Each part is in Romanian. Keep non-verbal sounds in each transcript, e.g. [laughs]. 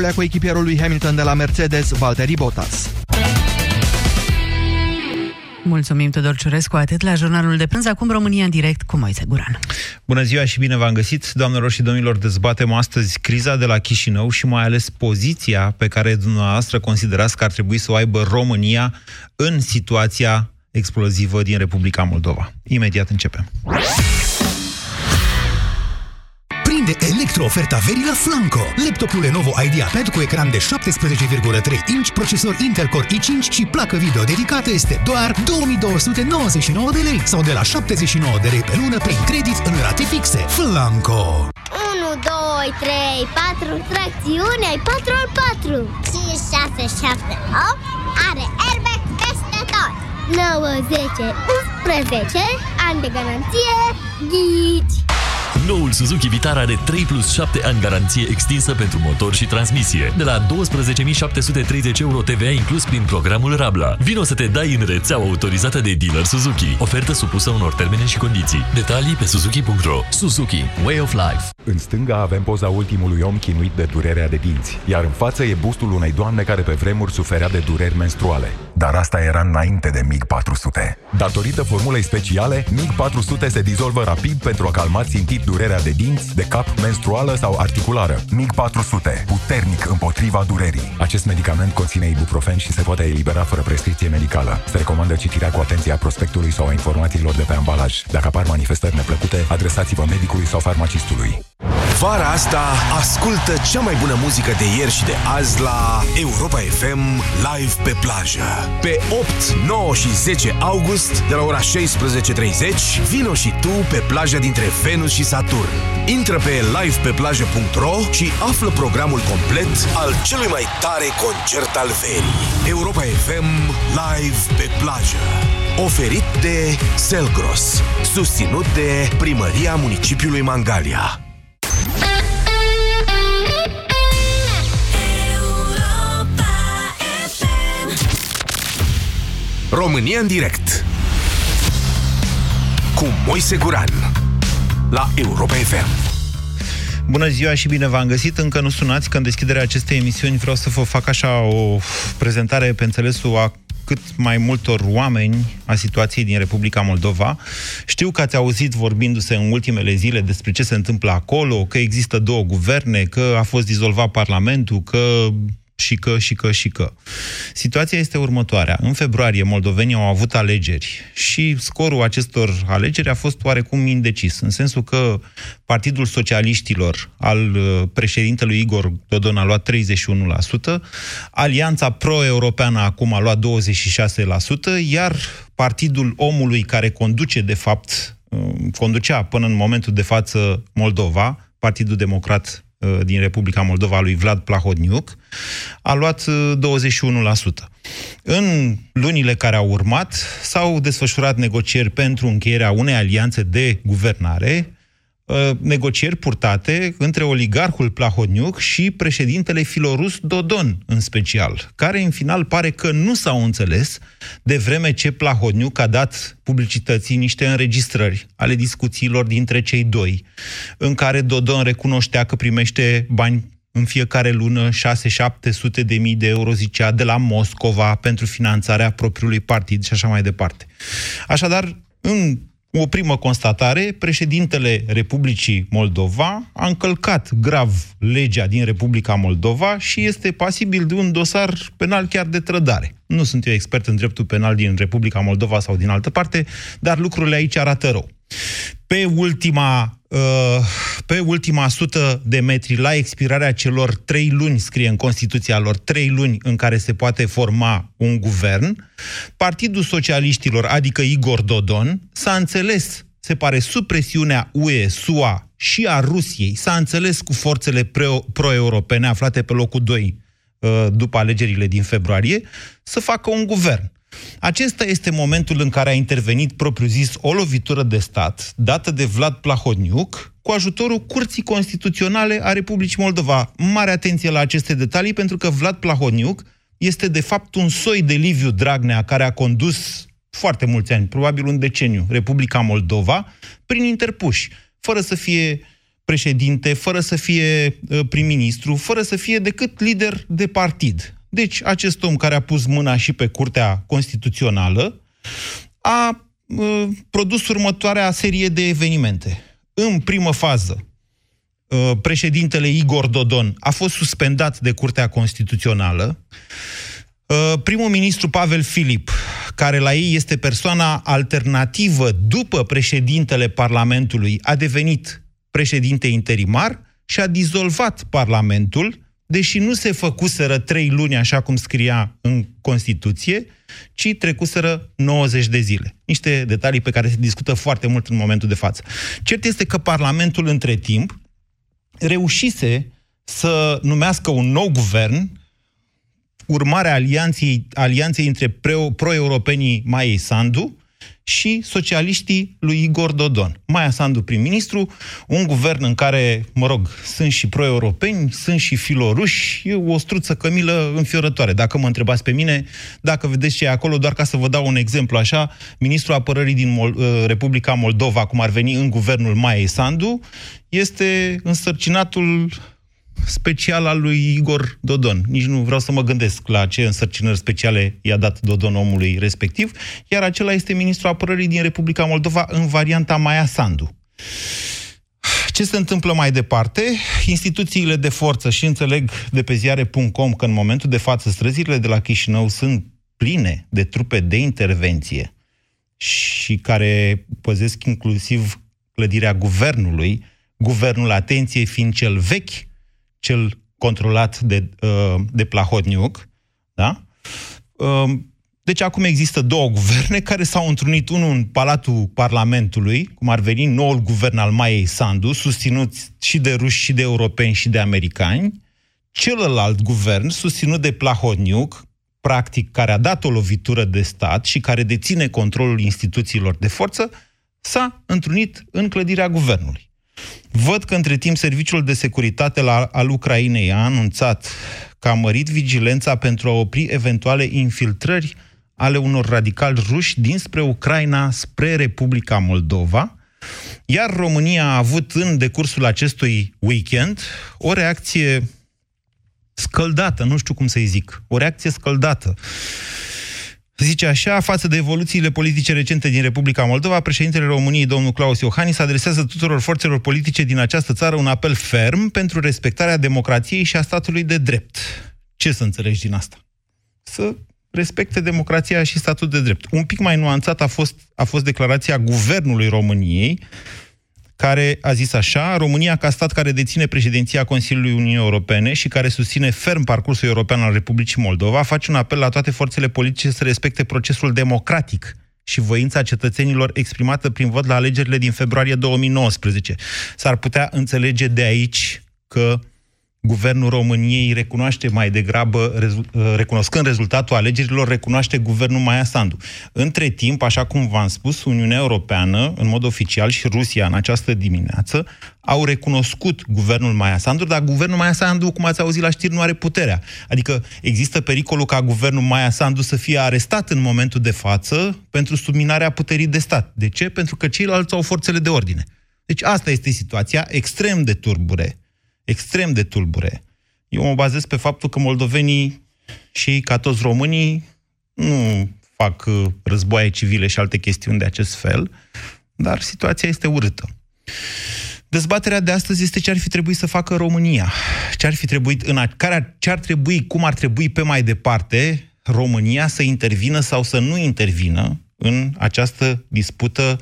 patrulea cu echipierul lui Hamilton de la Mercedes, Valtteri Bottas. Mulțumim, Tudor Ciurescu, atât la jurnalul de prânz. Acum România în direct cu Moise Guran. Bună ziua și bine v-am găsit, doamnelor și domnilor. Dezbatem astăzi criza de la Chișinău și mai ales poziția pe care dumneavoastră considerați că ar trebui să o aibă România în situația explozivă din Republica Moldova. Imediat începem. Prinde electro-oferta verii la Flanco. Laptopul Lenovo IdeaPad cu ecran de 17,3 inch, procesor Intel Core i5 și placă video dedicată este doar 2299 de lei sau de la 79 de lei pe lună prin credit în rate fixe. Flanco! 1, 2, 3, 4, tracțiune, ai 4 al 4 5, 6, 7, 8 Are airbag peste tot 9, 10, 11 Ani de garanție Ghici Noul Suzuki Vitara are 3 plus 7 ani garanție extinsă pentru motor și transmisie. De la 12.730 euro TVA inclus prin programul Rabla. Vino să te dai în rețeaua autorizată de dealer Suzuki. Ofertă supusă unor termene și condiții. Detalii pe suzuki.ro Suzuki. Way of Life. În stânga avem poza ultimului om chinuit de durerea de dinți, iar în față e bustul unei doamne care pe vremuri suferea de dureri menstruale. Dar asta era înainte de MiG 400. Datorită formulei speciale, MiG 400 se dizolvă rapid pentru a calma țintit durerea de dinți, de cap, menstruală sau articulară. MiG 400, puternic împotriva durerii. Acest medicament conține ibuprofen și se poate elibera fără prescripție medicală. Se recomandă citirea cu atenție a prospectului sau a informațiilor de pe ambalaj. Dacă apar manifestări neplăcute, adresați-vă medicului sau farmacistului. Vara asta ascultă cea mai bună muzică de ieri și de azi la Europa FM Live pe plajă. Pe 8, 9 și 10 august, de la ora 16.30, vino și tu pe plaja dintre Venus și Saturn. Intră pe livepeplajă.ro și află programul complet al celui mai tare concert al verii. Europa FM Live pe plajă. Oferit de Selgros. Susținut de Primăria Municipiului Mangalia. România în direct cu Moise Guran la Europa FM. Bună ziua și bine v-am găsit. Încă nu sunați că în deschiderea acestei emisiuni vreau să vă fac așa o prezentare pe înțelesul a cât mai multor oameni a situației din Republica Moldova. Știu că ați auzit vorbindu-se în ultimele zile despre ce se întâmplă acolo, că există două guverne, că a fost dizolvat Parlamentul, că și că, și că, și că. Situația este următoarea. În februarie, moldovenii au avut alegeri și scorul acestor alegeri a fost oarecum indecis, în sensul că Partidul Socialiștilor al uh, președintelui Igor Dodon a luat 31%, Alianța Pro-Europeană acum a luat 26%, iar Partidul Omului care conduce, de fapt, uh, conducea până în momentul de față Moldova, Partidul Democrat Uh, din Republica Moldova lui Vlad Plahodniuc, a luat 21%. Uh, În lunile care au urmat s-au desfășurat negocieri pentru încheierea unei alianțe de guvernare Uh, negocieri purtate între oligarhul Plahodniuc și președintele filorus Dodon, în special, care în final pare că nu s-au înțeles, de vreme ce Plahodniuc a dat publicității niște înregistrări ale discuțiilor dintre cei doi, în care Dodon recunoștea că primește bani în fiecare lună 6-700 de mii de euro, zicea, de la Moscova pentru finanțarea propriului partid și așa mai departe. Așadar, în o primă constatare, președintele Republicii Moldova a încălcat grav legea din Republica Moldova și este pasibil de un dosar penal chiar de trădare. Nu sunt eu expert în dreptul penal din Republica Moldova sau din altă parte, dar lucrurile aici arată rău. Pe ultima, uh, pe ultima sută de metri, la expirarea celor trei luni, scrie în Constituția lor, trei luni în care se poate forma un guvern, Partidul Socialiștilor, adică Igor Dodon, s-a înțeles, se pare, sub presiunea UE, SUA și a Rusiei, s-a înțeles cu forțele pro-europene aflate pe locul 2 uh, după alegerile din februarie, să facă un guvern. Acesta este momentul în care a intervenit propriu-zis o lovitură de stat dată de Vlad Plahodniuc cu ajutorul Curții Constituționale a Republicii Moldova. Mare atenție la aceste detalii pentru că Vlad Plahodniuc este de fapt un soi de Liviu Dragnea care a condus foarte mulți ani, probabil un deceniu, Republica Moldova, prin interpuși, fără să fie președinte, fără să fie uh, prim-ministru, fără să fie decât lider de partid. Deci, acest om care a pus mâna și pe Curtea Constituțională a uh, produs următoarea serie de evenimente. În primă fază, uh, președintele Igor Dodon a fost suspendat de Curtea Constituțională. Uh, primul ministru Pavel Filip, care la ei este persoana alternativă după președintele Parlamentului, a devenit președinte interimar și a dizolvat Parlamentul, deși nu se făcuseră trei luni, așa cum scria în Constituție, ci trecuseră 90 de zile. Niște detalii pe care se discută foarte mult în momentul de față. Cert este că Parlamentul, între timp, reușise să numească un nou guvern, urmarea alianței, alianței între pro-europenii Maiei Sandu și socialiștii lui Igor Dodon. Maia Sandu prim-ministru, un guvern în care, mă rog, sunt și pro-europeni, sunt și filoruși, e o struță cămilă înfiorătoare. Dacă mă întrebați pe mine, dacă vedeți ce e acolo, doar ca să vă dau un exemplu așa, ministrul apărării din Mol- uh, Republica Moldova, cum ar veni în guvernul Maiei Sandu, este însărcinatul special al lui Igor Dodon. Nici nu vreau să mă gândesc la ce însărcinări speciale i-a dat Dodon omului respectiv, iar acela este ministrul apărării din Republica Moldova în varianta Maia Sandu. Ce se întâmplă mai departe? Instituțiile de forță, și înțeleg de pe ziare.com că în momentul de față străzile de la Chișinău sunt pline de trupe de intervenție și care păzesc inclusiv clădirea guvernului, guvernul, atenție, fiind cel vechi, cel controlat de, uh, de Plahotniuc, da? Um, deci acum există două guverne [laughs] care s-au întrunit, unul în Palatul Parlamentului, cum ar veni noul guvern al Maiei Sandu, susținut și de ruși, și de europeni, și de americani, celălalt guvern, susținut de Plahotniuc, practic care a dat o lovitură de stat și care deține controlul instituțiilor de forță, s-a întrunit în clădirea guvernului. Văd că între timp Serviciul de Securitate la, al Ucrainei a anunțat că a mărit vigilența pentru a opri eventuale infiltrări ale unor radicali ruși dinspre Ucraina spre Republica Moldova, iar România a avut în decursul acestui weekend o reacție scăldată, nu știu cum să-i zic, o reacție scăldată Zice așa, față de evoluțiile politice recente din Republica Moldova, președintele României, domnul Claus Iohannis, adresează tuturor forțelor politice din această țară un apel ferm pentru respectarea democrației și a statului de drept. Ce să înțelegi din asta? Să respecte democrația și statul de drept. Un pic mai nuanțat a fost, a fost declarația Guvernului României, care a zis așa, România ca stat care deține președinția Consiliului Uniunii Europene și care susține ferm parcursul european al Republicii Moldova, face un apel la toate forțele politice să respecte procesul democratic și voința cetățenilor exprimată prin vot la alegerile din februarie 2019. S-ar putea înțelege de aici că Guvernul României recunoaște mai degrabă, uh, recunoscând rezultatul alegerilor, recunoaște guvernul Maia Sandu. Între timp, așa cum v-am spus, Uniunea Europeană, în mod oficial, și Rusia în această dimineață, au recunoscut guvernul Maia Sandu, dar guvernul Maia Sandu, cum ați auzit la știri, nu are puterea. Adică există pericolul ca guvernul Maia Sandu să fie arestat în momentul de față pentru subminarea puterii de stat. De ce? Pentru că ceilalți au forțele de ordine. Deci asta este situația extrem de turbure extrem de tulbure. Eu mă bazez pe faptul că moldovenii și ca toți românii nu fac uh, războaie civile și alte chestiuni de acest fel, dar situația este urâtă. Dezbaterea de astăzi este ce ar fi trebuit să facă România. Ce ar fi trebuit în a, care, ce ar trebui, cum ar trebui pe mai departe România să intervină sau să nu intervină în această dispută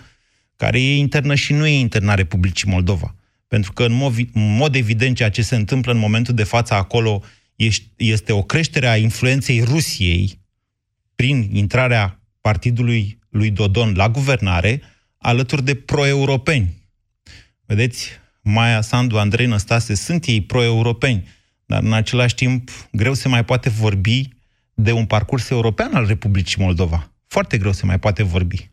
care e internă și nu e internă a Republicii Moldova. Pentru că, în mod, în mod evident, ceea ce se întâmplă în momentul de față acolo este o creștere a influenței Rusiei prin intrarea partidului lui Dodon la guvernare, alături de pro-europeni. Vedeți, Maia Sandu, Andrei Năstase, sunt ei pro-europeni, dar în același timp greu se mai poate vorbi de un parcurs european al Republicii Moldova. Foarte greu se mai poate vorbi.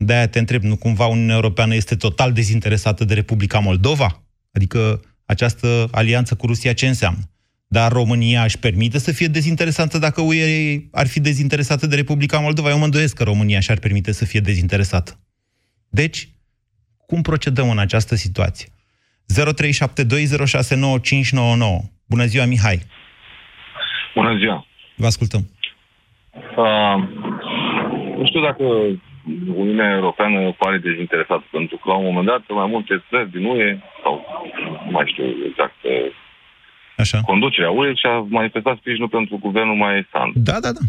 De-aia te întreb, nu cumva Uniunea Europeană este total dezinteresată de Republica Moldova? Adică această alianță cu Rusia ce înseamnă? Dar România își permite să fie dezinteresată dacă UE ar fi dezinteresată de Republica Moldova? Eu mă îndoiesc că România și-ar permite să fie dezinteresată. Deci, cum procedăm în această situație? Bună ziua, Mihai! Bună ziua! Vă ascultăm. Uh, nu știu dacă Uniunea Europeană pare dezinteresată, pentru că la un moment dat mai multe țări din UE, sau nu mai știu exact Așa. conducerea UE, și-a manifestat sprijinul pentru guvernul mai Sand. Da, da, da.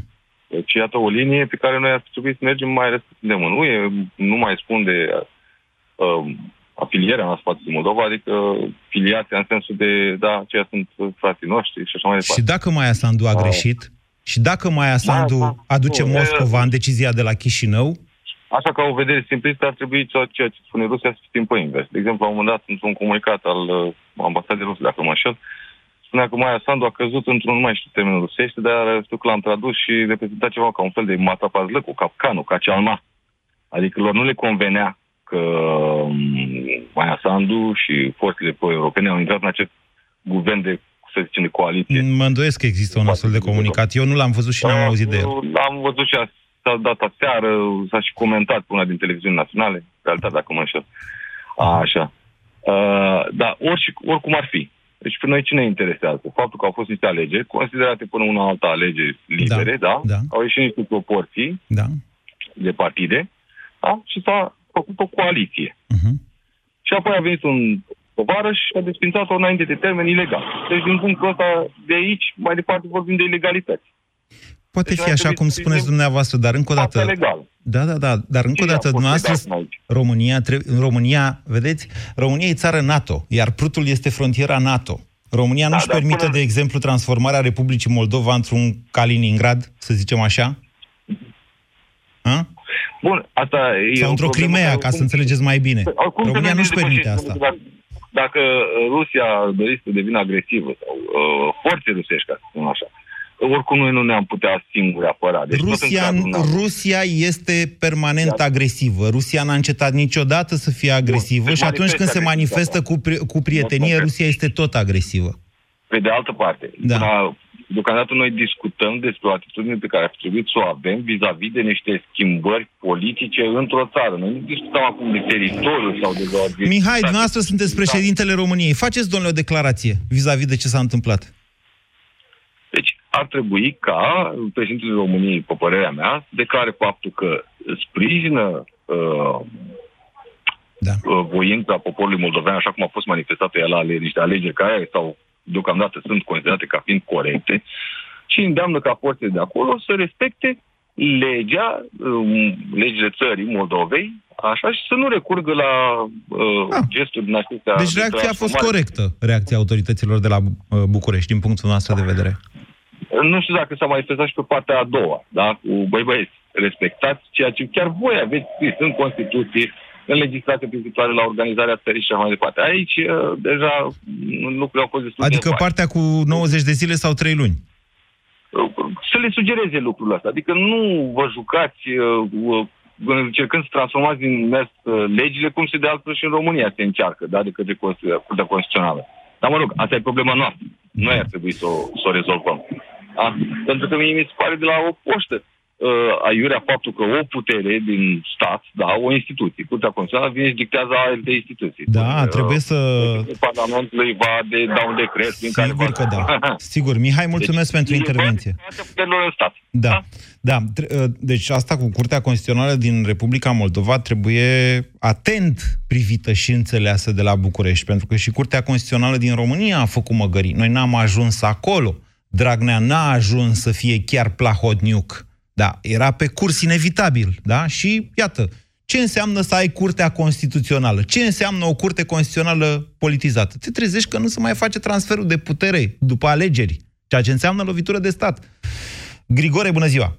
Deci iată o linie pe care noi ar trebui să mergem mai restrictiv în UE, nu mai spun de uh, afilierea noastră față de Moldova, adică filiația în sensul de, da, aceia sunt frații noștri și așa mai departe. Și dacă Maia Sandu a greșit, și dacă Maia Sandu Sandu, aduce nu, Moscova în decizia de la Chișinău, Așa ca o vedere simplistă ar trebui ceea ceea ce spune Rusia să fie pe invers. De exemplu, la un moment dat, într-un comunicat al uh, ambasadei ruse, dacă mă înșel, spunea că Maia Sandu a căzut într-un, nu mai știu termenul rusește, dar știu că l-am tradus și reprezenta ceva ca un fel de matapazlăcu, capcanul, ca cealma. Adică lor nu le convenea că um, Maia Sandu și forțele pro-europene au intrat în acest guvern de, să zicem, de coaliție. mă îndoiesc că există un astfel de comunicat. Eu nu l-am văzut și n-am auzit de el. Am văzut și a- s-a dat aseară, s-a și comentat pe una din televiziuni naționale, realitate dacă mă înșel. A, așa. Uh, dar orice, oricum ar fi. Deci pe noi ce ne interesează? Faptul că au fost niște alegeri, considerate până una alta alegeri libere, da? da. Au ieșit niște proporții Da. de partide, da? Și s-a făcut o coaliție. Uh-huh. Și apoi a venit un tovarăș și a desfințat-o înainte de termen ilegal. Deci din punctul ăsta de aici, mai departe vorbim de ilegalități. Poate Deci fi ar așa trebui cum să spuneți fim dumneavoastră, dar încă o dată... Partea legală. Da, da, da, dar încă o Ce dată, a fost dumneavoastră, legat aici? România, tre- în România, vedeți, România e țară NATO, iar Prutul este frontiera NATO. România Da, nu-și dar permite, până- de exemplu, transformarea Republicii Moldova într-un Kaliningrad, să zicem așa? A? Bun, asta e Sau o într-o problemă Crimea, care ca să oricum- înțelegeți mai bine. oricum se România merge nu-și permite depășit, asta. pentru că Dacă, dacă Rusia dorește să devină agresivă sau uh, forțe rusești, ca să spun așa, oricum noi nu ne-am putea singuri apăra. Deci tot în Rusia, cadrul NATO. Rusia este permanent Da. agresivă. Rusia n-a încetat niciodată să fie agresivă Bun, și se atunci când se manifestă manifestă cu, pri- cu prietenie, Mod Rusia este tot agresivă. Pe de altă parte, Da. până, deocamdată noi discutăm despre o atitudine pe care ar trebui să o avem vis-a-vis de niște schimbări politice într-o țară. Noi nu discutăm acum de teritoriu sau de... de Mihai, dumneavoastră sunteți Da. președintele României. Faceți, domnule, o declarație vis-a-vis de ce s-a întâmplat. Deci ar trebui ca președintele României, pe părerea mea, să declare faptul că sprijină uh, Da. uh, voința poporului moldovean, așa cum a fost manifestată el la ale- niște alegeri care sau deocamdată sunt considerate ca fiind corecte, și îndeamnă ca forțele de acolo să respecte legea, um, legile țării Moldovei, așa, și să nu recurgă la uh, Ah. gesturi din acestea. Deci de reacția a fost transformare. corectă, reacția autorităților de la uh, București, din punctul nostru de vedere. Nu știu dacă s-a manifestat și pe partea a doua, da? Cu băi băieți, respectați ceea ce chiar voi aveți scris în Constituție, în legislație privitoare la organizarea țării și așa mai departe. Aici, uh, deja, mm, lucrurile au fost destul Adică de vagi. partea cu 90 de zile sau 3 luni. Să le sugereze lucrul ăsta. Adică nu vă jucați uh, uh, încercând să transformați din mers uh, legile, cum se de altfel și în România se încearcă, da, de către Constitu- Curtea Constituțională. Dar mă rog, asta e problema noastră. Noi ar trebui să o, să o rezolvăm. Da? Pentru că mie mi se pare de la o poștă uh, aiurea faptul că o putere din stat, da, o instituție, Curtea Constituțională, vine și dictează alte instituții. Da, Uh, trebuie să... Parlamentul îi va de, da un decret prin care Sigur va... că da. [laughs] Sigur. Mihai, mulțumesc pentru e intervenție. toate puterilor în stat. Da, da. Tr- uh, Deci asta cu Curtea Constituțională din Republica Moldova trebuie atent privită și înțeleasă de la București, pentru că și Curtea Constituțională din România a făcut măgării. Noi n-am ajuns acolo. Dragnea n-a ajuns să fie chiar Plahodniuc. Da, era pe curs inevitabil, da? Și iată, ce înseamnă să ai Curtea Constituțională? Ce înseamnă o Curte Constituțională politizată? Te trezești că nu se mai face transferul de putere după alegeri, ceea ce înseamnă lovitură de stat. Grigore, bună ziua!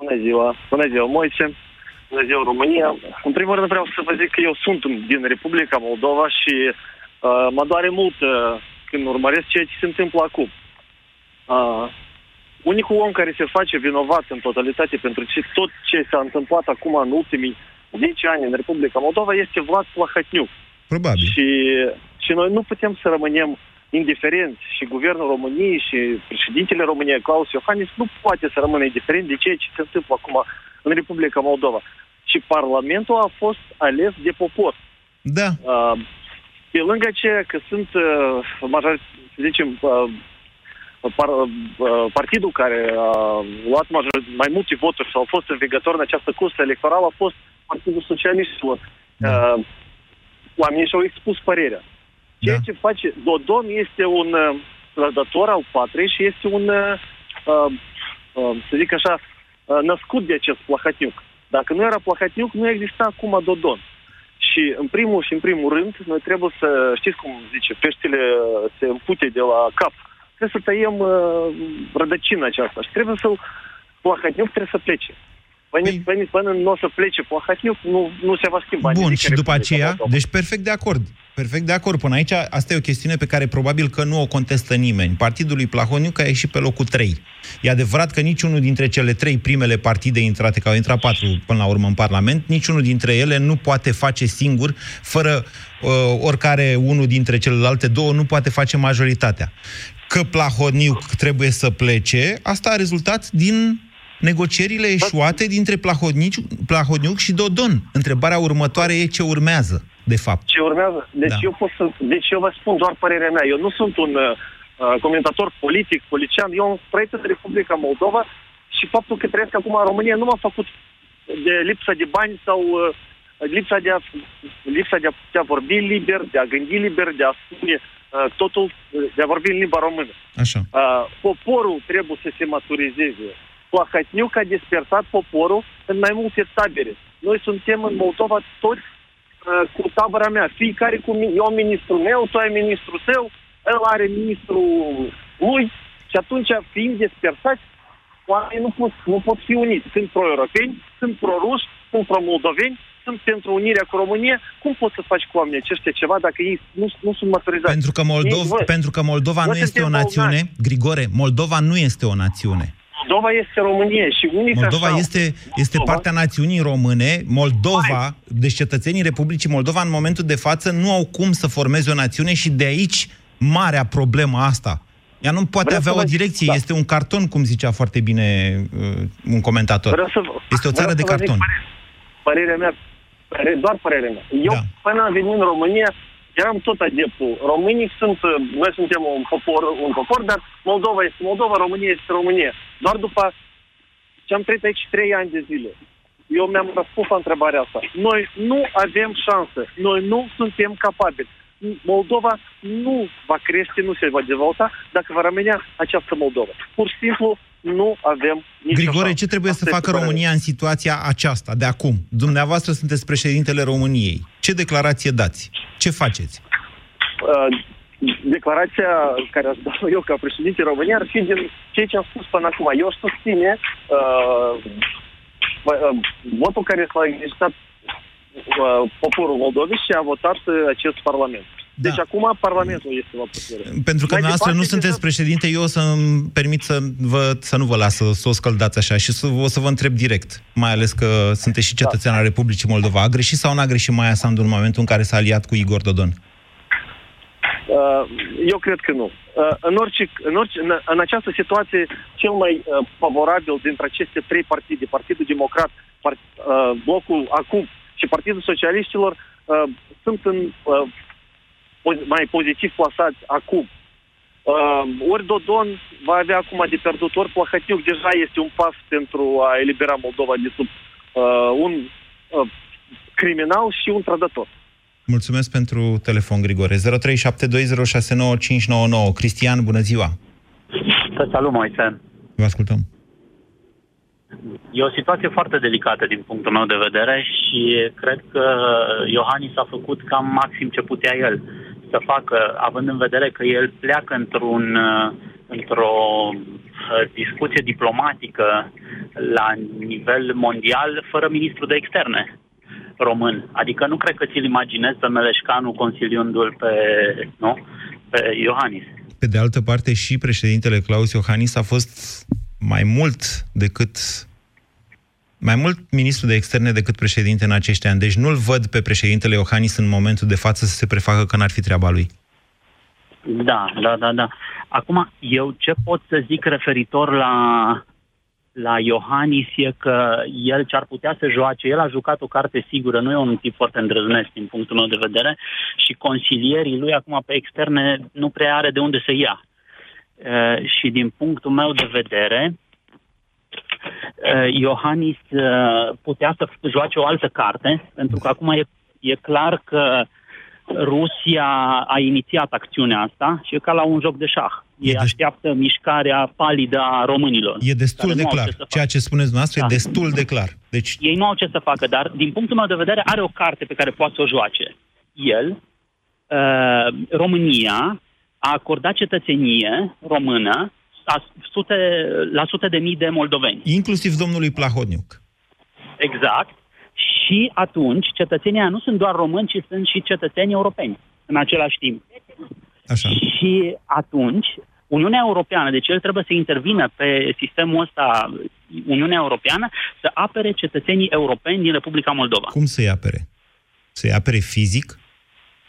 Bună ziua! Bună ziua, Moise! Bună ziua, România! În primul rând vreau să vă zic că eu sunt din Republica Moldova și uh, mă doare mult uh, când urmăresc ceea ce se întâmplă acum. Uh, unicul om care se face vinovat în totalitate pentru ce, tot ce s-a întâmplat acum în ultimii 10 ani în Republica Moldova este Vlad Plahotniuc. Probabil. Și, și noi nu putem să rămânem indiferenți și guvernul României și președintele României, Claus Iohannis, nu poate să rămână indiferent de ceea ce se întâmplă acum în Republica Moldova. Și Parlamentul a fost ales de popor. Da. Uh, Pe lângă aceea că sunt, uh, major, să zicem, uh, par, uh, partidul care a luat major, mai multe voturi sau a fost învigător în această cursă electorală a fost Partidul Socialistilor. Da. Uh, oamenii și-au expus părerea. Ceea da. ce face Dodon este un uh, trădător al patrei și este un, uh, uh, uh, să zic așa, uh, născut de acest Plahotniuc. Dacă nu era Plahotniuc, nu exista acum Dodon. Și în primul și în primul rând, noi trebuie să, știți cum zice, peștele se împute de la cap. Trebuie să tăiem uh, rădăcina aceasta și trebuie să-l... Plahotniuc trebuie să plece. Până, păi... până, până nu o să plece Plahotniuc, nu, nu se va schimba. Bun, și după aceea, deci perfect de acord. Perfect de acord. Până aici, asta e o chestiune pe care probabil că nu o contestă nimeni. Partidul lui Plahoniuc a ieșit pe locul 3. E adevărat că niciunul dintre cele trei primele partide intrate, că au intrat patru până la urmă în Parlament, niciunul dintre ele nu poate face singur, fără uh, oricare unul dintre celelalte două, nu poate face majoritatea. Că Plahoniuc trebuie să plece, asta a rezultat din negocierile eșuate dintre Plahoniuc și Dodon. Întrebarea următoare e ce urmează de fapt. Ce urmează? Deci, da. eu, pot să, deci eu vă spun doar părerea mea. Eu nu sunt un uh, uh comentator politic, polician. Eu am trăit în Republica Moldova și faptul că trăiesc acum în România nu m-a făcut de lipsa de bani sau uh, lipsa, de a, lipsa de, a, de a vorbi liber, de a gândi liber, de a spune uh, totul, uh, de a vorbi în limba română. Așa. Uh, poporul trebuie să se maturizeze. Plahotniuc a dispersat poporul în mai multe tabere. Noi suntem în Moldova toți Uh, cu tabăra mea. Fiecare cu... Eu am ministrul meu, tu ai ministrul tău, el are ministrul lui și atunci, fiind dispersați, oamenii nu pot, nu pot fi uniți. Sunt pro-europeni, sunt pro-ruși, sunt pro-moldoveni, sunt pentru unirea cu România. Cum poți să faci cu oamenii aceștia ceva dacă ei nu, nu sunt maturizați? Pentru că, Moldov, ei, pentru că Moldova nu este o națiune, Grigore, Moldova nu este o națiune. Moldova este România și unii Moldova așa, este, este Moldova. partea națiunii române. Moldova, Hai. deci cetățenii Republicii Moldova în momentul de față nu au cum să formeze o națiune și de aici marea problemă asta. Ea nu poate Vreau avea o direcție, da. este un carton, cum zicea foarte bine uh, un comentator. Vreau să, este o țară de carton. Părerea, părerea mea, părere, doar părerea mea. Eu, da. până am venit în România, eram tot adeptul. Românii sunt, uh, noi suntem un popor, un popor, dar Moldova este Moldova, România este România. Doar după ce am trăit aici trei ani de zile, eu mi-am răspuns la întrebarea asta. Noi nu avem șansă. Noi nu suntem capabili. Moldova nu va crește, nu se va dezvolta dacă va rămâne această Moldova. Pur și simplu nu avem nicio Grigore, șansă. ce trebuie Asta să facă România în situația aceasta, de acum? Dumneavoastră sunteți președintele României. Ce declarație dați? Ce faceți? Uh, declarația care aș da eu ca președinte România ar fi din ceea ce am spus până acum. Eu susține uh, uh, votul care s-a existat uh, poporul Moldovei și a votat uh, acest Parlament. Da. Deci acum Parlamentul este la putere. Pentru că dumneavoastră nu sunteți să... președinte, eu o să-mi permit să, vă, să nu vă las să, să o scăldați așa și să, o să vă întreb direct, mai ales că sunteți și cetățean da. al Republicii Moldova. A greșit sau nu a greșit Maia Sandu în momentul în care s-a aliat cu Igor Dodon? Uh, eu cred că nu. Uh, în, orice, în, orice, în, în această situație, cel mai uh, favorabil dintre aceste trei partide, Partidul Democrat, part, uh, Blocul Acum și Partidul Socialiștilor, uh, sunt în uh, mai pozitiv plasați acum. Uh, ori Dodon va avea acum de pierdut, ori Plahotniuc deja este un pas pentru a elibera Moldova de sub uh, un uh, criminal și un trădător. Mulțumesc pentru telefon, Grigore. 0372069599. Cristian, bună ziua! Să salut, Moise! Vă ascultăm. E o situație foarte delicată din punctul meu de vedere și cred că Iohannis a făcut cam maxim ce putea el să facă, având în vedere că el pleacă într-un, într-o uh, discuție diplomatică la nivel mondial fără ministru de externe român. Adică nu cred că ți-l imaginezi pe Meleșcanu consiliându-l pe, nu? pe Iohannis. Pe de altă parte, și președintele Claus Iohannis a fost mai mult decât mai mult ministru de externe decât președinte în acești ani. Deci nu-l văd pe președintele Iohannis în momentul de față să se prefacă că n-ar fi treaba lui. Da, da, da, da. Acum, eu ce pot să zic referitor la la Iohannis e că el ce ar putea să joace, el a jucat o carte sigură, nu e un tip foarte îndrăznesc din punctul meu de vedere și consilierii lui acum pe externe nu prea are de unde să ia. Uh, și din punctul meu de vedere, uh, Iohannis uh, putea să joace o altă carte, pentru că acum e, e clar că Rusia a inițiat acțiunea asta și e ca la un joc de șah. Ei de- așteaptă mișcarea palidă a românilor. E destul care de nu au clar. ce să Ceea ce spuneți noastră Da. e destul de clar. Deci, Ei nu au ce să facă, dar din punctul meu de vedere are o carte pe care poate să o joace. El, uh, România, a acordat cetățenie română la sute, la sute de mii de moldoveni. inclusiv domnului Plahodniuc. Exact. Și atunci, cetățenii aia nu sunt doar români, ci sunt și cetățeni europeni în același timp. Așa. Și atunci, Uniunea Europeană, deci el trebuie să intervină pe sistemul ăsta, Uniunea Europeană, să apere cetățenii europeni din Republica Moldova. Cum să-i apere? Să-i apere fizic?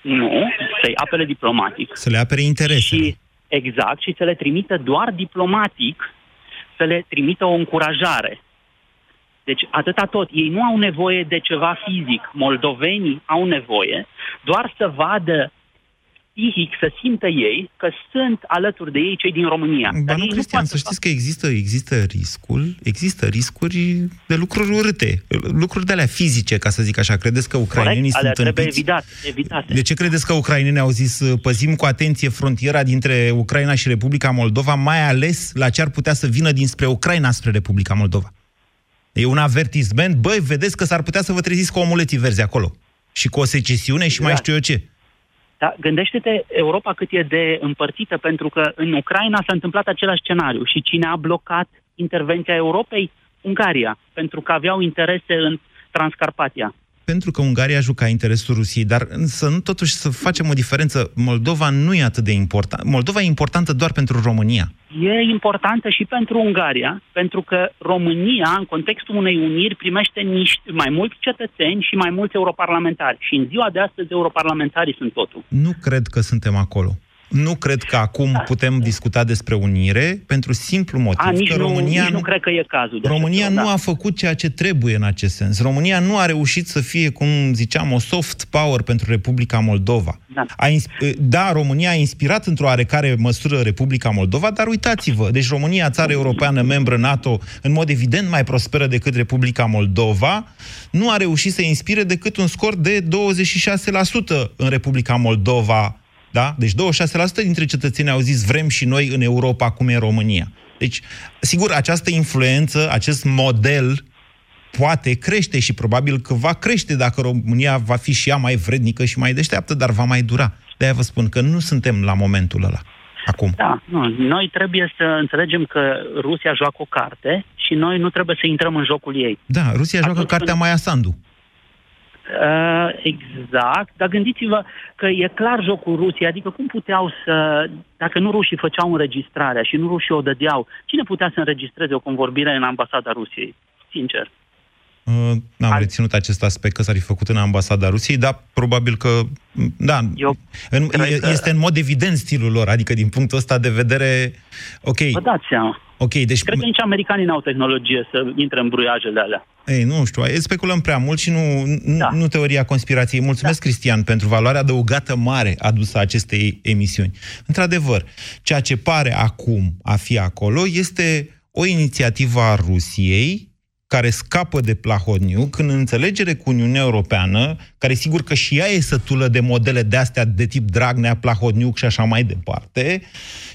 Nu, să-i apere diplomatic. Să le apere interesele? Și, exact, și să le trimită doar diplomatic, să le trimită o încurajare. Deci atâta tot. Ei nu au nevoie de ceva fizic. Moldovenii au nevoie doar să vadă psihic, să simtă ei că sunt alături de ei cei din România. Ba Dar nu, ei Cristian, pot să știți că există, există riscul, există riscuri de lucruri urâte, lucruri de alea fizice, ca să zic așa. Credeți că ucrainenii Corect, alea sunt trebuie tâmpiți? evitat, evitate. De ce credeți că ucrainenii au zis uh, păzim cu atenție frontiera dintre Ucraina și Republica Moldova, mai ales la ce ar putea să vină dinspre Ucraina spre Republica Moldova? E un avertisment, băi, vedeți că s-ar putea să vă treziți cu omuleții verzi acolo. Și cu o secesiune și mai Da. știu eu ce. Da, gândește-te Europa cât e de împărțită, pentru că în Ucraina s-a întâmplat același scenariu. Și cine a blocat intervenția Europei? Ungaria, pentru că aveau interese în Transcarpatia. Pentru că Ungaria juca interesul Rusiei, dar să nu totuși să facem o diferență. Moldova nu e atât de importantă. Moldova e importantă doar pentru România. E importantă și pentru Ungaria, pentru că România, în contextul unei uniri, primește niște, mai mulți cetățeni și mai mulți europarlamentari. Și în ziua de astăzi, europarlamentarii sunt totul. Nu cred că suntem acolo. Nu cred că acum putem discuta despre unire pentru simplu motiv A, nici, că nu, România nici nu cred că e cazul. De România așa nu ceva, a făcut ceea ce trebuie în acest sens. România nu a reușit să fie, cum ziceam, o soft power pentru Republica Moldova. Da. A ins- da, România a inspirat într-o oarecare măsură Republica Moldova, dar uitați-vă, deci România, țară europeană, membră NATO, în mod evident mai prosperă decât Republica Moldova, nu a reușit să inspire decât un scor de 26% în Republica Moldova. Da? Deci 26% dintre cetățeni au zis vrem și noi în Europa cum e România. Deci, sigur, această influență, acest model poate crește și probabil că va crește dacă România va fi și ea mai vrednică și mai deșteaptă, dar va mai dura. De-aia vă spun că nu suntem la momentul ăla. Acum. Da, nu, noi trebuie să înțelegem că Rusia joacă o carte și noi nu trebuie să intrăm în jocul ei. Da, Rusia joacă Atunci cartea când- Maia Sandu. Uh, exact, dar gândiți-vă că e clar jocul Rusiei, adică cum puteau să, dacă nu rușii făceau înregistrarea și nu rușii o dădeau, cine putea să înregistreze o convorbire în ambasada Rusiei? Sincer. Uh, N-am reținut acest aspect că s-ar fi făcut în ambasada Rusiei, dar probabil că, m, da, Eu în, cred e- că- este în mod evident stilul lor, adică din punctul ăsta de vedere, ok, Vă dați seama. Ok, deci Cred că nici americanii n-au tehnologie să intre în bruiajele alea. Ei, nu știu, e- speculăm prea mult și nu, nu, da. nu teoria conspirației. Mulțumesc, da. Cristian, pentru valoarea adăugată mare adusă acestei emisiuni. Într-adevăr, ceea ce pare acum a fi acolo este o inițiativă a Rusiei care scapă de Plahodniuc în înțelegere cu Uniunea Europeană, care sigur că și ea e sătulă de modele de-astea de tip Dragnea, Plahodniuc și așa mai departe,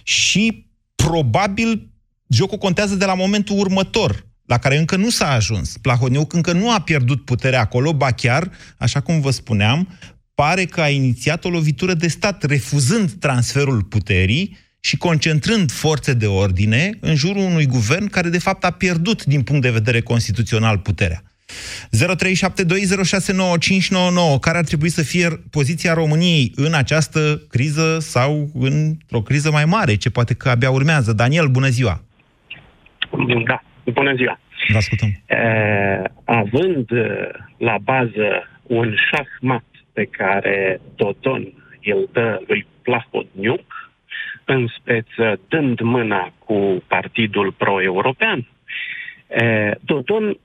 și probabil jocul contează de la momentul următor, la care încă nu s-a ajuns. Plahodniuc încă nu a pierdut puterea acolo, ba chiar, așa cum vă spuneam, pare că a inițiat o lovitură de stat, refuzând transferul puterii și concentrând forțe de ordine în jurul unui guvern care, de fapt, a pierdut din punct de vedere constituțional puterea. 0372069599. Care ar trebui să fie poziția României în această criză sau într-o criză mai mare, ce poate că abia urmează? Daniel, bună ziua! Da, bună ziua. Vă ascultăm. Uh, având uh, la bază un șahmat pe care Dodon îl dă lui Plahodniuc, în speță dând mâna cu Partidul Pro-European, E, Dodon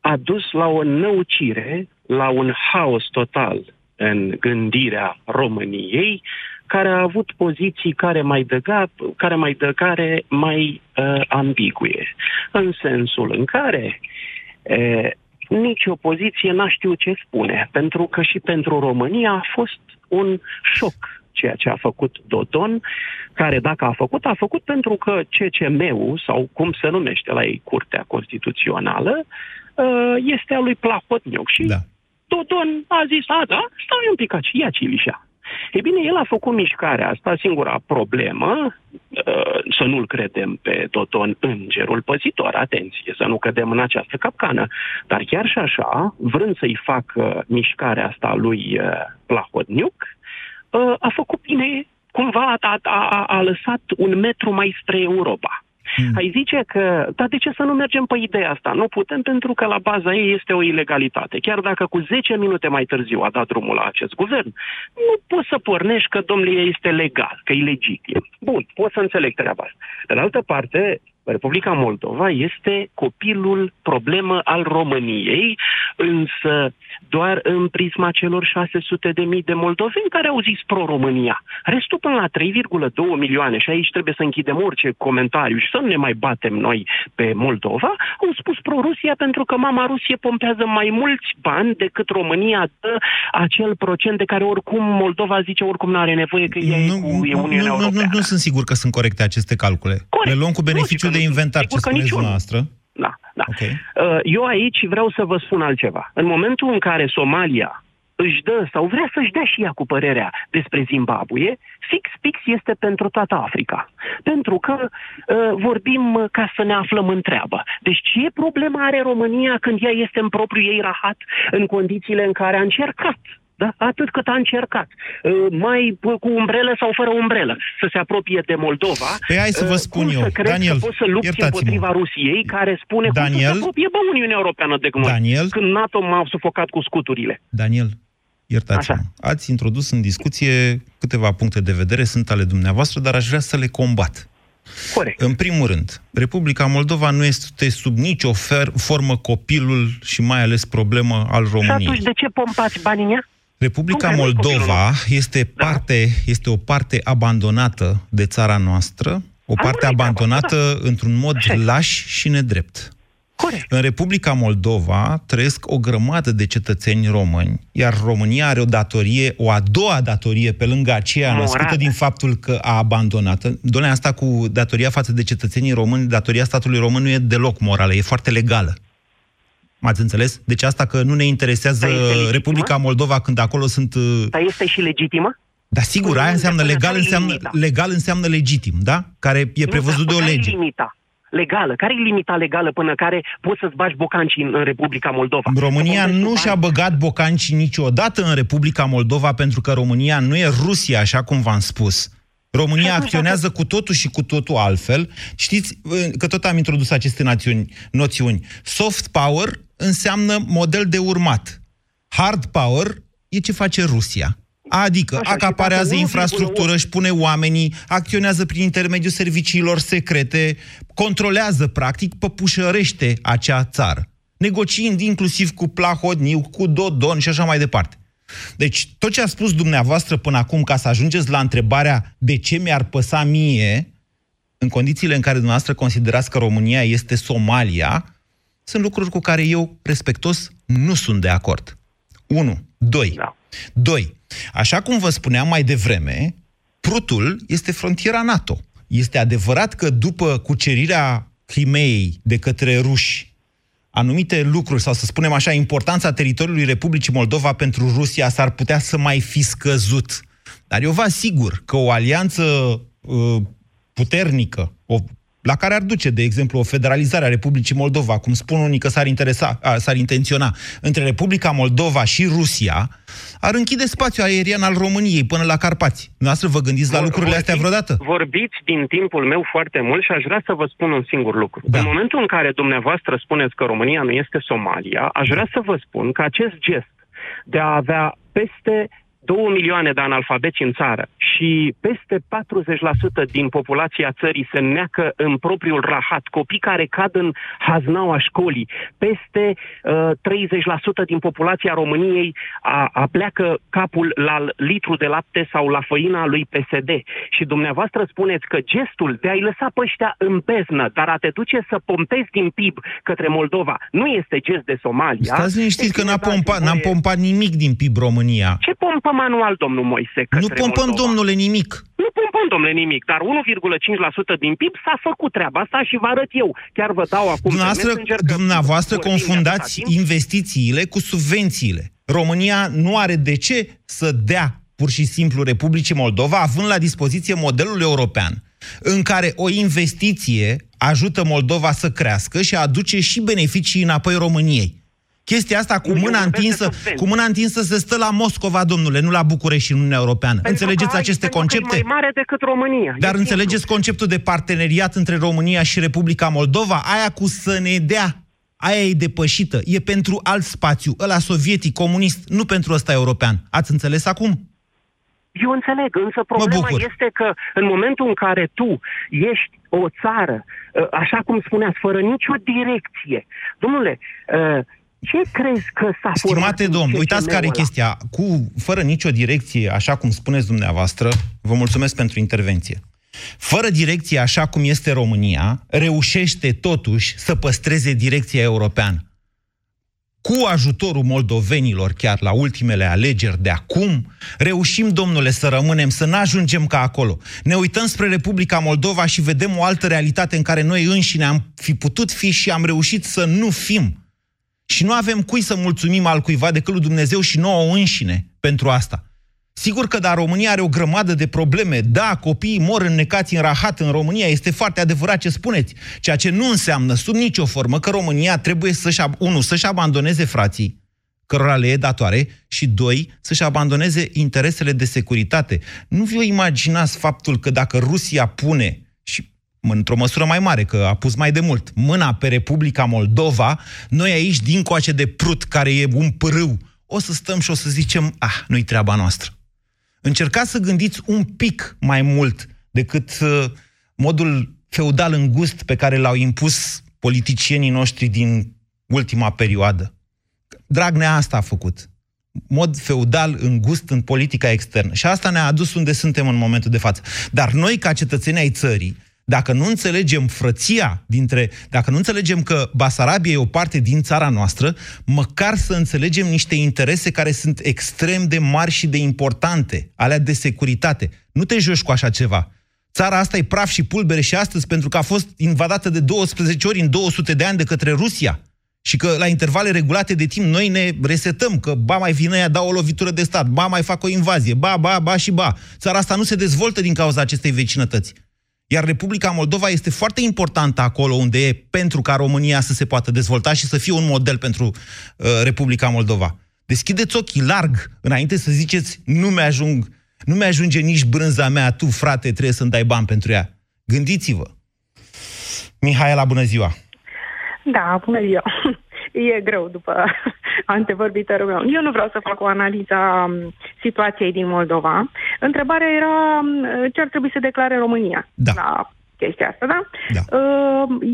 a dus la o năucire, la un haos total în gândirea României, care a avut poziții care mai dăga, care mai dă, care mai uh, ambigue, în sensul în care uh, nici opoziție n-a știut ce spune, pentru că și pentru România a fost un șoc ceea ce a făcut Dodon, care dacă a făcut, a făcut pentru că CCM-ul, sau cum se numește la ei Curtea Constituțională, uh, este a lui Plahotniuc. Și Da. Dodon a zis, a, da, stai un pic, ia Cilișa. E bine, el a făcut mișcarea asta, singura problemă, uh, să nu-l credem pe Dodon îngerul păzitor, atenție, să nu credem în această capcană. Dar chiar și așa, vrând să-i facă mișcarea asta lui uh, Plahodniuc, uh, a făcut bine, cumva a, a, a, a lăsat un metru mai spre Europa. Hmm. Ai zice că, dar de ce să nu mergem pe ideea asta? Nu putem pentru că la baza ei este o ilegalitate. Chiar dacă cu 10 minute mai târziu a dat drumul la acest guvern, nu poți să pornești că, domnule, este legal, că e legitim. Bun, pot să înțeleg treaba asta. Pe de altă parte, Republica Moldova este copilul problemă al României, însă doar în prisma celor 600 de mii de moldoveni care au zis pro-România. Restul până la 3,2 milioane, și aici trebuie să închidem orice comentariu și să nu ne mai batem noi pe Moldova, au spus pro-Rusia pentru că mama Rusie pompează mai mulți bani decât România dă acel procent de care oricum Moldova zice oricum nu are nevoie că ea e cu e Uniunea nu, nu, Europeană. nu, nu sunt sigur că sunt corecte aceste calcule. Corect. Le luăm cu beneficiul Logică, de inventar, ce sigur că spuneți niciunul. dumneavoastră. Da, da. Ok. Uh, Eu aici vreau să vă spun altceva. În momentul în care Somalia își dă sau vrea să-și dea și ea cu părerea despre Zimbabwe, fix fix este pentru toată Africa. Pentru că uh, vorbim uh, ca să ne aflăm în treabă. Deci ce problemă are România când ea este în propriul ei rahat în condițiile în care a încercat da? Atât cât a încercat. Uh, Mai uh, cu umbrelă sau fără umbrelă. Să se apropie de Moldova. Păi hai să vă Uh, spun cum eu. Să crezi Daniel, că poți să lupți iertați-mă. împotriva Rusiei, care spune cum să Daniel? se apropie, bă, Uniunea Europeană de noi. Daniel? Când NATO m-a sufocat cu scuturile. Daniel, iertați-mă. Ați introdus în discuție câteva puncte de vedere, sunt ale dumneavoastră, dar aș vrea să le combat. Corect. În primul rând, Republica Moldova nu este sub nicio fer- formă copilul și mai ales problemă al Și României. atunci de ce pompați banii în ea? Republica Cum că nu-i copilul Moldova nostru? este, parte, este o parte abandonată de țara noastră, o parte abandonată într-un mod laș și nedrept. Corect. În Republica Moldova trăiesc o grămadă de cetățeni români, iar România are o datorie, o a doua datorie, pe lângă aceea Morală. născută din faptul că a abandonat. Doamne, asta cu datoria față de cetățenii români, datoria statului român nu e deloc morală, e foarte legală. M-ați înțeles? Deci asta că nu ne interesează Dar este legitimă? Republica Moldova când acolo sunt... uh, Dar este și legitimă? Da, sigur, Până aia unde? înseamnă Până legal, care-i înseamnă, limita? legal înseamnă legitim, da? Care e prevăzut de o Care lege. e limita? Legală. Care e limita legală până care poți să-ți bagi bocancii în, în Republica Moldova? România Să nu pompești și-a băgat bocancii niciodată în Republica Moldova pentru că România nu e Rusia, așa cum v-am spus. România acționează cu totul și cu totul altfel. Știți că tot am introdus aceste națiuni, noțiuni. Soft power înseamnă model de urmat. Hard power e ce face Rusia. Adică Așa, și acaparează dacă 1,8 infrastructură, își pune oamenii, acționează prin intermediul serviciilor secrete, controlează, practic, păpușărește acea țară, negociind inclusiv cu Plahodniu, cu Dodon și așa mai departe. Deci, tot ce a spus dumneavoastră până acum, ca să ajungeți la întrebarea de ce mi-ar păsa mie, în condițiile în care dumneavoastră considerați că România este Somalia, sunt lucruri cu care eu, respectos, nu sunt de acord. 1. 2. Da. 2. Așa cum vă spuneam mai devreme, Prutul este frontiera NATO. Este adevărat că după cucerirea Crimeei de către ruși, anumite lucruri, sau să spunem așa, importanța teritoriului Republicii Moldova pentru Rusia s-ar putea să mai fi scăzut. Dar eu vă asigur că o alianță uh, puternică, o, la care ar duce, de exemplu, o federalizare a Republicii Moldova, cum spun unii că s-ar, interesa, a, s-ar intenționa, între Republica Moldova și Rusia, ar închide spațiul aerian al României până la Carpați. Noastră vă gândiți la Vor- lucrurile astea vorbiți- vreodată? Vorbiți din timpul meu foarte mult și aș vrea să vă spun un singur lucru. Da. În momentul în care dumneavoastră spuneți că România nu este Somalia, aș vrea să vă spun că acest gest de a avea peste 2 milioane de analfabeti în țară și peste 40% din populația țării se neacă în propriul rahat, copii care cad în haznaua școlii, peste uh, 30% din populația României a, a pleacă capul la litru de lapte sau la făina lui PSD. Și dumneavoastră spuneți că gestul de a-i lăsa pe ăștia în beznă, dar a te duce să pompezi din PIB către Moldova, nu este gest de Somalia. Stați liniștiți că n-am pompat, n-am pompat nimic din PIB România. Ce pompă manual, domnul Moise? Nu pompăm, Moldova? domnule, nimic. Nu pompăm, domnule, nimic, dar 1,5% din PIB s-a făcut treaba asta și vă arăt eu. Chiar vă dau acum Dumneavoastră, pe Messenger că dumneavoastră vorbim de confundați atâta timp. investițiile cu subvențiile. România nu are de ce să dea pur și simplu Republicii Moldova, având la dispoziție modelul european, în care o investiție ajută Moldova să crească și aduce și beneficii înapoi României. Chestia asta cu Nu, eu mâna vorbesc de întinsă, subvenții. cu mâna întinsă se stă la Moscova, domnule, nu la București și în Uniunea Europeană. Pentru Înțelegeți că ai- aceste pentru că e concepte? mai mare decât România. Dar E înțelegeți conceptul de parteneriat între România și Republica Moldova? Aia cu să ne dea, aia e depășită. E pentru alt spațiu, ăla sovietic, comunist, nu pentru ăsta european. Ați înțeles acum? Eu înțeleg, însă problema bucur. este că în momentul în care tu ești o țară, ă, așa cum spuneați, fără nicio direcție, domnule, ă, ce crezi că s-a format Stimate în domn, uitați care e CCM-ul ăla? chestia. Cu, fără nicio direcție, așa cum spuneți dumneavoastră, vă mulțumesc pentru intervenție. Fără direcție, așa cum este România, reușește totuși să păstreze direcția europeană. Cu ajutorul moldovenilor, chiar la ultimele alegeri de acum, reușim, domnule, să rămânem, să nu ajungem ca acolo. Ne uităm spre Republica Moldova și vedem o altă realitate în care noi înșine am fi putut fi și am reușit să nu fim. Și nu avem cui să mulțumim al cuiva decât lui Dumnezeu și nouă înșine pentru asta. Sigur că da, România are o grămadă de probleme. Da, copiii mor înnecați în rahat în România. Este foarte adevărat ce spuneți. Ceea ce nu înseamnă sub nicio formă că România trebuie să-și, ab- unu, să-și abandoneze frații, cărora le e datoare, și doi, să-și abandoneze interesele de securitate. Nu vă imaginați faptul că dacă Rusia pune, și într-o măsură mai mare, că a pus mai de mult, mâna pe Republica Moldova, noi aici, din coace de prut, care e un pârâu, o să stăm și o să zicem, ah, nu-i treaba noastră. Încercați să gândiți un pic mai mult decât uh, modul feudal îngust pe care l-au impus politicienii noștri din ultima perioadă. Dragnea asta a făcut. Mod feudal îngust în politica externă. Și asta ne-a adus unde suntem în momentul de față. Dar noi, ca cetățeni ai țării, dacă nu înțelegem frăția dintre, dacă nu înțelegem că Basarabia e o parte din țara noastră, măcar să înțelegem niște interese care sunt extrem de mari și de importante, alea de securitate. Nu te joci cu așa ceva. Țara asta e praf și pulbere și astăzi pentru că a fost invadată de 12 ori în 200 de ani de către Rusia. Și că la intervale regulate de timp noi ne resetăm, că ba mai vine ea, dau o lovitură de stat, ba mai fac o invazie, ba, ba, ba și ba. Țara asta nu se dezvoltă din cauza acestei vecinătăți. Iar Republica Moldova este foarte importantă acolo unde e pentru ca România să se poată dezvolta și să fie un model pentru uh, Republica Moldova. Deschideți ochii larg înainte să ziceți nu mi-ajung, nu mi-ajunge nici brânza mea, tu frate trebuie să-mi dai bani pentru ea. Gândiți-vă. Mihaela, bună ziua! Da, bună ziua. [laughs] E greu după antevorbitorul meu. Eu nu vreau să fac o analiză a um, situației din Moldova. Întrebarea era um, ce ar trebui să declare România da. la chestia asta, da? da?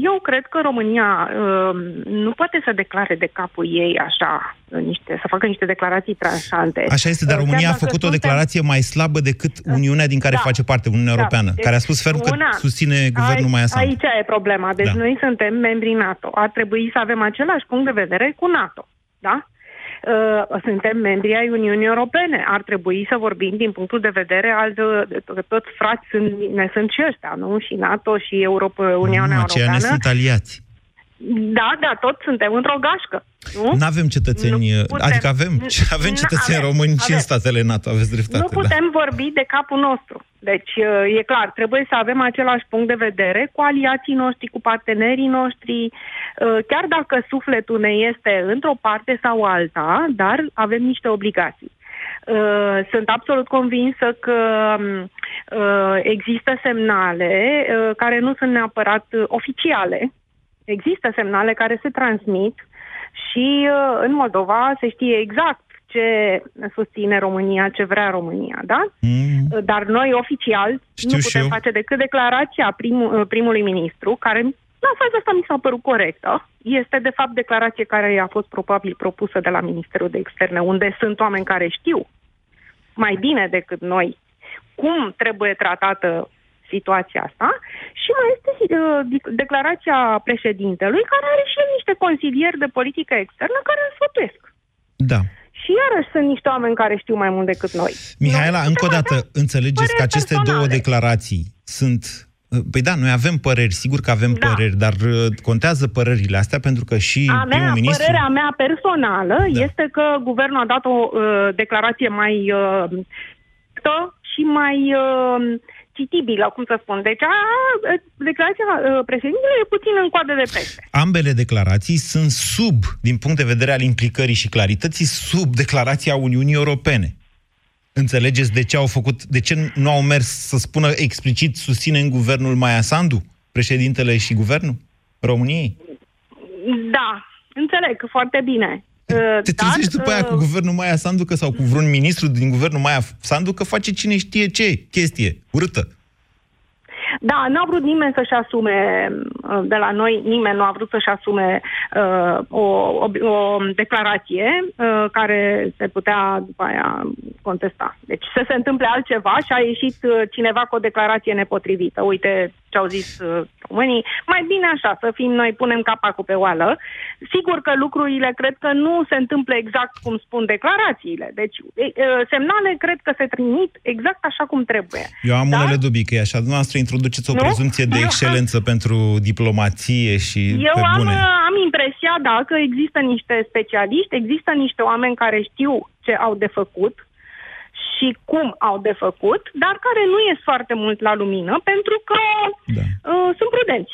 Eu cred că România um, nu poate să declare de capul ei așa, niște, să facă niște declarații tranșante. Așa este, dar Chiar România a dacă făcut o suntem- declarație mai slabă decât Uniunea din care Da. face parte, Uniunea Da. Europeană, Deci, care a spus ferm că una, susține guvernul ai- mai asam. Aici e problema. Deci Da. noi suntem membri NATO. Ar trebui să avem același punct de vedere cu NATO. Da? Uh, Suntem membri ai Uniunii Europene. Ar trebui să vorbim din punctul de vedere al uh, toți frați sunt, ne sunt și ăștia, nu? Și NATO și Europa, Uniunea nu, aceia ne Europeană. sunt aliați. Da, da, toți suntem într-o gașcă. Nu? Nu avem cetățeni, Nu putem. adică avem, avem Nu, cetățeni avem, români și în avem. statele NATO, aveți dreptate. Nu putem vorbi de capul nostru. Deci, uh, e clar, trebuie să avem același punct de vedere cu aliații noștri, cu partenerii noștri, uh, chiar dacă sufletul ne este într-o parte sau alta, dar avem niște obligații. Uh, Sunt absolut convinsă că um, uh, există semnale uh, care nu sunt neapărat uh, oficiale. Există semnale care se transmit și uh, în Moldova se știe exact ce susține România, ce vrea România, da? Mm. Dar noi, oficial, Știu nu și putem eu. face decât declarația prim, primului ministru, care la faza asta mi s-a părut corectă. Este, de fapt, declarație care a fost probabil propusă de la Ministerul de Externe, unde sunt oameni care știu mai bine decât noi cum trebuie tratată situația asta și mai este uh, dic- declarația președintelui care are și el niște consilieri de politică externă care îl sfătuiesc. Da. Și iarăși sunt niște oameni care știu mai mult decât noi. Mihaela, încă o dată, înțelegeți că păreri aceste personale. două declarații sunt... Păi da, noi avem păreri, sigur că avem Da. păreri, dar uh, contează părerile astea pentru că și A mea, primul ministru... părerea mea personală da. este că guvernul a dat o uh, declarație mai uh, scurtă și mai uh, citibilă, cum să spun. Deci, a, declarația uh, președintelui e puțin în coadă de pește. Ambele declarații sunt sub, din punct de vedere al implicării și clarității, sub declarația Uniunii Europene. Înțelegeți de ce au făcut, de ce nu au mers să spună explicit susține în guvernul Maia Sandu, președintele și guvernul României? Da, înțeleg foarte bine. Uh, Te trezești după aia cu guvernul Maia Sandu că, sau cu vreun ministru din guvernul Maia Sandu că face cine știe ce chestie urâtă. Da, n-a vrut nimeni să-și asume, uh, de la noi, nimeni nu a vrut să-și asume uh, o, o, o declarație uh, care se putea după aia contesta. Deci să se întâmple altceva și a ieșit uh, cineva cu o declarație nepotrivită. Uite ce au zis uh, românii. Mai bine așa, să fim noi, punem capacul pe oală. Sigur că lucrurile cred că nu se întâmplă exact cum spun declarațiile. Deci e, uh, semnale cred că se trimit exact așa cum trebuie. Eu am Da? unele dubii că e așa. Dumneavoastră introduceți o Nu? prezumție de Eu- excelență [laughs] pentru diplomație și Eu pe am, bune. am impresia, da, că există niște specialiști, există niște oameni care știu ce au de făcut și cum au de făcut, dar care nu ies foarte mult la lumină, pentru că da. uh, sunt prudenți.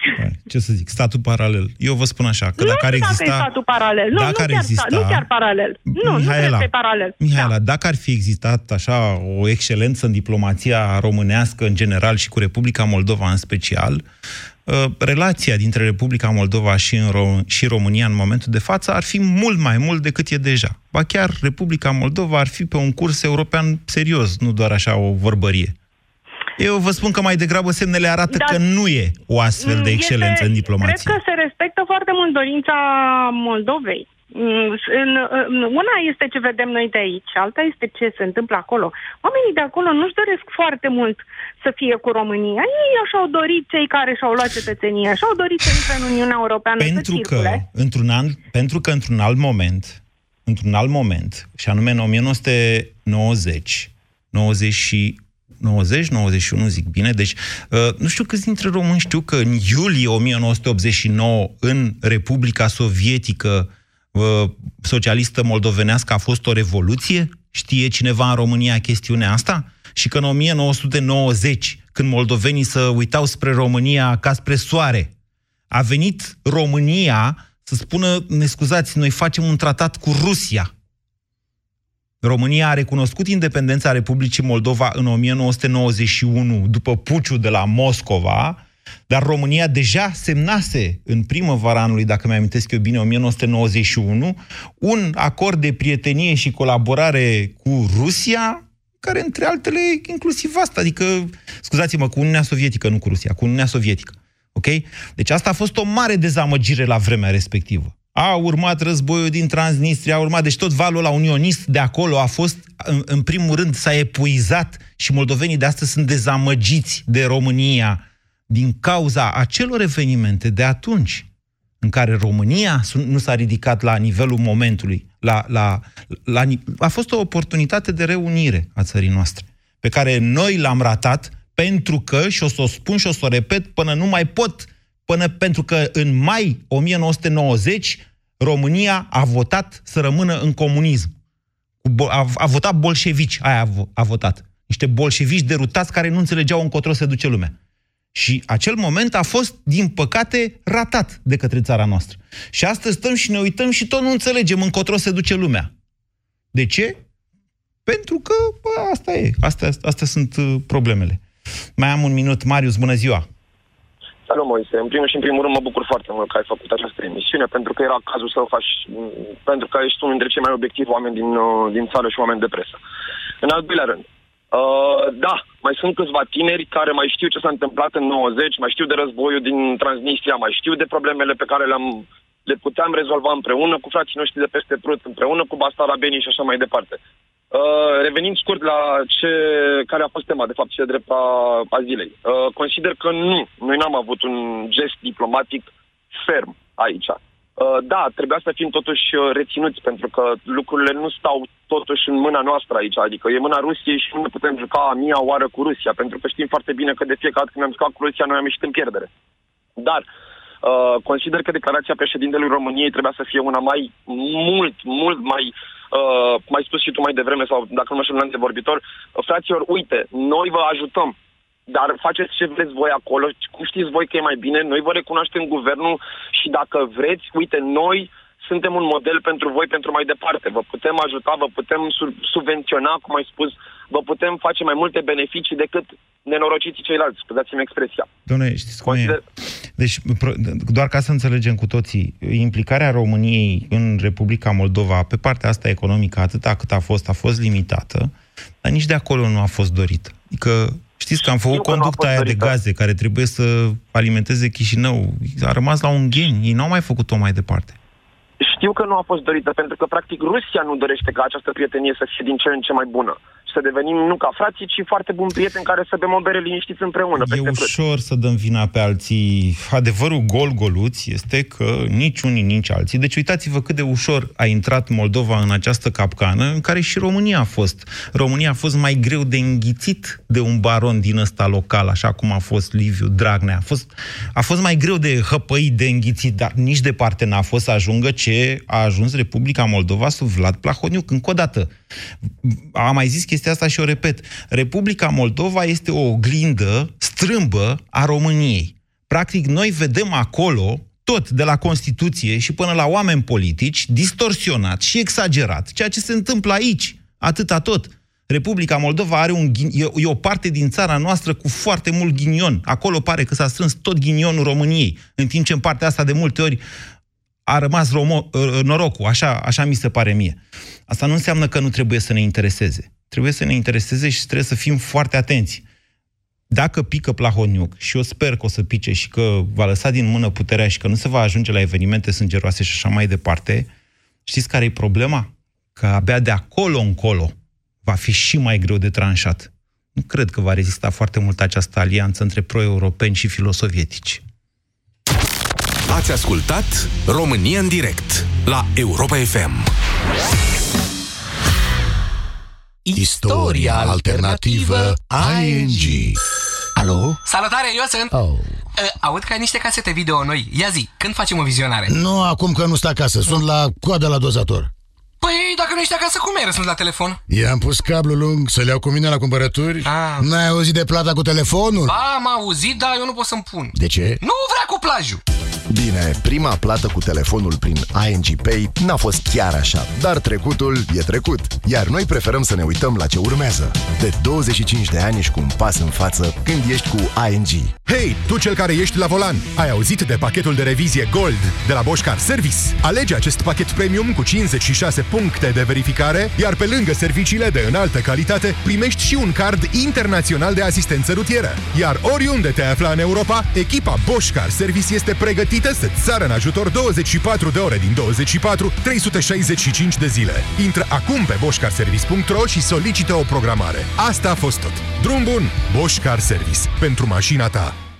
Ce să zic, statul paralel. Eu vă spun așa, că nu dacă ar știu exista... dacă e statul paralel. Nu, dacă nu, ar chiar, exista- sta- nu chiar paralel. Nu, nu cred că e paralel. Mihaela, dacă ar fi existat așa o excelență în diplomația românească în general și cu Republica Moldova în special, uh, relația dintre Republica Moldova și, în Ro- și România în momentul de față ar fi mult mai mult decât e deja. Ba chiar Republica Moldova ar fi pe un curs european serios, nu doar așa o vorbărie. Eu vă spun că mai degrabă semnele arată Dar- că nu e o astfel de excelență Este- în diplomație. Cred că se respectă foarte mult dorința Moldovei. Mm, În, în, una este ce vedem noi de aici, alta este ce se întâmplă acolo. Oamenii de acolo nu-și doresc foarte mult să fie cu România. Ei așa-au dorit cei care și-au luat cetățenia, și-au dorit să intre în Uniunea Europeană pentru să că, circule. într-un an, pentru că într-un alt moment, într-un alt moment, și anume în 1990, 90 și 90, 91, zic bine, deci uh, nu știu câți dintre români știu că în iulie 1989 în Republica Sovietică uh, socialistă moldovenească a fost o revoluție? Știe cineva în România chestiunea asta? Și că în 1990, când moldovenii să uitau spre România ca spre soare, a venit România să spună, ne scuzați, noi facem un tratat cu Rusia. România a recunoscut independența Republicii Moldova în 1991, după puciul de la Moscova, dar România deja semnase în primăvara anului, dacă mi-amintesc eu bine, 1991, un acord de prietenie și colaborare cu Rusia, care, între altele, inclusiv asta, adică, scuzați-mă, cu Uniunea Sovietică, nu cu Rusia, cu Uniunea Sovietică. Ok? Deci asta a fost o mare dezamăgire la vremea respectivă. A urmat războiul din Transnistria, a urmat, deci tot valul la unionist de acolo a fost, în, în primul rând, s-a epuizat și moldovenii de astăzi sunt dezamăgiți de România din cauza acelor evenimente de atunci în care România su- nu s-a ridicat la nivelul momentului. La, la, la, ni- a fost o oportunitate de reunire a țării noastre, pe care noi l-am ratat pentru că, și o să o spun și o să o repet până nu mai pot, până pentru că în mai 1990 România a votat să rămână în comunism. Cu bo- A, a votat bolșevici, aia a, vo- a votat. Niște bolșevici derutați care nu înțelegeau încotro se duce lumea. Și acel moment a fost, din păcate, ratat de către țara noastră. Și astăzi stăm și ne uităm și tot nu înțelegem încotro se duce lumea. De ce? Pentru că bă, asta e. Astea, astea sunt uh, problemele. Mai am un minut. Marius, bună ziua! Salut, Moise. În primul și în primul rând mă bucur foarte mult că ai făcut această emisiune, pentru că era cazul să o faci, m, pentru că ești unul dintre cei mai obiectivi oameni din, uh, din țară și oameni de presă. În al doilea rând, uh, da, mai sunt câțiva tineri care mai știu ce s-a întâmplat în 90, mai știu de războiul din Transnistria, mai știu de problemele pe care le-am le puteam rezolva împreună cu frații noștri de peste Prut, împreună cu Bastarabenii și așa mai departe. Uh, revenind scurt la ce, care a fost tema, de fapt, ce drept a, a zilei. Uh, consider că nu, noi n-am avut un gest diplomatic ferm aici. Uh, da, trebuia să fim totuși uh, reținuți, pentru că lucrurile nu stau totuși în mâna noastră aici, adică e mâna Rusiei și nu ne putem juca a mia oară cu Rusia, pentru că știm foarte bine că de fiecare dată când am jucat cu Rusia, noi am ieșit în pierdere. Dar uh, consider că declarația președintelui României trebuia să fie una mai mult, mult mai uh, mai spus și tu mai devreme, sau dacă nu mă știu de vorbitor, uh, fraților, uite, noi vă ajutăm, dar faceți ce vreți voi acolo, cum știți voi că e mai bine, noi vă recunoaștem guvernul și dacă vreți, uite, noi suntem un model pentru voi pentru mai departe. Vă putem ajuta, vă putem sub- subvenționa, cum ai spus, vă putem face mai multe beneficii decât nenorociții ceilalți, scuzați-mi expresia. Domnule, știți cum e? Deci, pro- doar ca să înțelegem cu toții, implicarea României în Republica Moldova, pe partea asta economică, atâta cât a fost, a fost limitată, dar nici de acolo nu a fost dorită. Adică, știți că am făcut Știu că nu a conducta fost aia de dorită. gaze care trebuie să alimenteze Chișinău. A rămas la un gen. Ei n-au mai făcut-o mai departe. Știu că nu a fost dorită, pentru că, practic, Rusia nu dorește ca această prietenie să fie din ce în ce mai bună. Și să devenim nu ca frații, ci foarte buni prieteni care să bem o bere liniștiți împreună. E peste Prut. ușor să dăm vina pe alții. Adevărul gol-goluț este că nici unii, nici alții. Deci uitați-vă cât de ușor a intrat Moldova în această capcană în care și România a fost. România a fost mai greu de înghițit de un baron din ăsta local, așa cum a fost Liviu Dragnea. A fost, a fost mai greu de hăpăit, de înghițit, dar nici departe n-a fost să ajungă ce a ajuns Republica Moldova sub Vlad Plahoniuc. Încă o dată, am mai zis chestia asta și o repet. Republica Moldova este o oglindă strâmbă a României. Practic, noi vedem acolo tot, de la Constituție și până la oameni politici, distorsionat și exagerat. Ceea ce se întâmplă aici, atâta tot. Republica Moldova are un, ghin- e, e o parte din țara noastră cu foarte mult ghinion. Acolo pare că s-a strâns tot ghinionul României, în timp ce în partea asta de multe ori a rămas romo, uh, norocul, așa, așa mi se pare mie. Asta nu înseamnă că nu trebuie să ne intereseze. Trebuie să ne intereseze și trebuie să fim foarte atenți. Dacă pică Plahoniuc, și eu sper că o să pice și că va lăsa din mână puterea și că nu se va ajunge la evenimente sângeroase și așa mai departe, știți care e problema? Că abia de acolo încolo va fi și mai greu de tranșat. Nu cred că va rezista foarte mult această alianță între pro-europeni și filosovietici. Ați ascultat România în direct la Europa FM. Istoria alternativă ING. Alo? Salutare, eu sunt! Oh. Uh, aud că ai niște casete video noi. Ia zi, când facem o vizionare? Nu, acum că nu sunt acasă, sunt la coadă la dozator. Păi, dacă nu ești acasă, cum ai răspuns la telefon? I-am pus cablu lung să le iau cu mine la cumpărături. Ah. N-ai auzit de plata cu telefonul? Ba, am auzit, dar eu nu pot să-mi pun. De ce? Nu vrea cu plajul! Bine, prima plată cu telefonul prin ING Pay n-a fost chiar așa, dar trecutul e trecut. Iar noi preferăm să ne uităm la ce urmează. De 25 de ani și cu un pas în față când ești cu ING. Hei, tu cel care ești la volan, ai auzit de pachetul de revizie Gold de la Bosch Car Service? Alege acest pachet premium cu 56 puncte de verificare, iar pe lângă serviciile de înaltă calitate, primești și un card internațional de asistență rutieră. Iar oriunde te afla în Europa, echipa Bosch Car Service este pregătită să-ți sară în ajutor 24 de ore din 24, 365 de zile. Intră acum pe boschcarservice.ro și solicită o programare. Asta a fost tot. Drum bun! Bosch Car Service. Pentru mașina ta.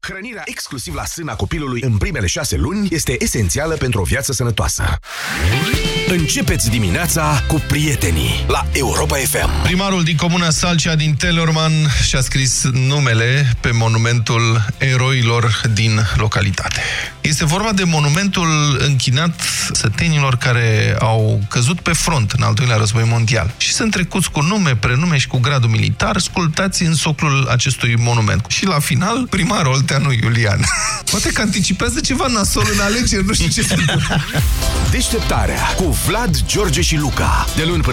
Hrănirea exclusiv la sâna copilului în primele șase luni este esențială pentru o viață sănătoasă. Începeți dimineața cu prietenii la Europa FM. Primarul din comuna Salcea din Telorman și-a scris numele pe monumentul eroilor din localitate. Este vorba de monumentul închinat sătenilor care au căzut pe front în al doilea război mondial și sunt trecuți cu nume, prenume și cu gradul militar, sculptați în soclul acestui monument. Și la final, primarul Olteanu Iulian. [laughs] Poate că anticipează ceva nasol în alegeri, nu știu ce se întâmplă. Deșteptarea cu Vlad, George și Luca. De luni până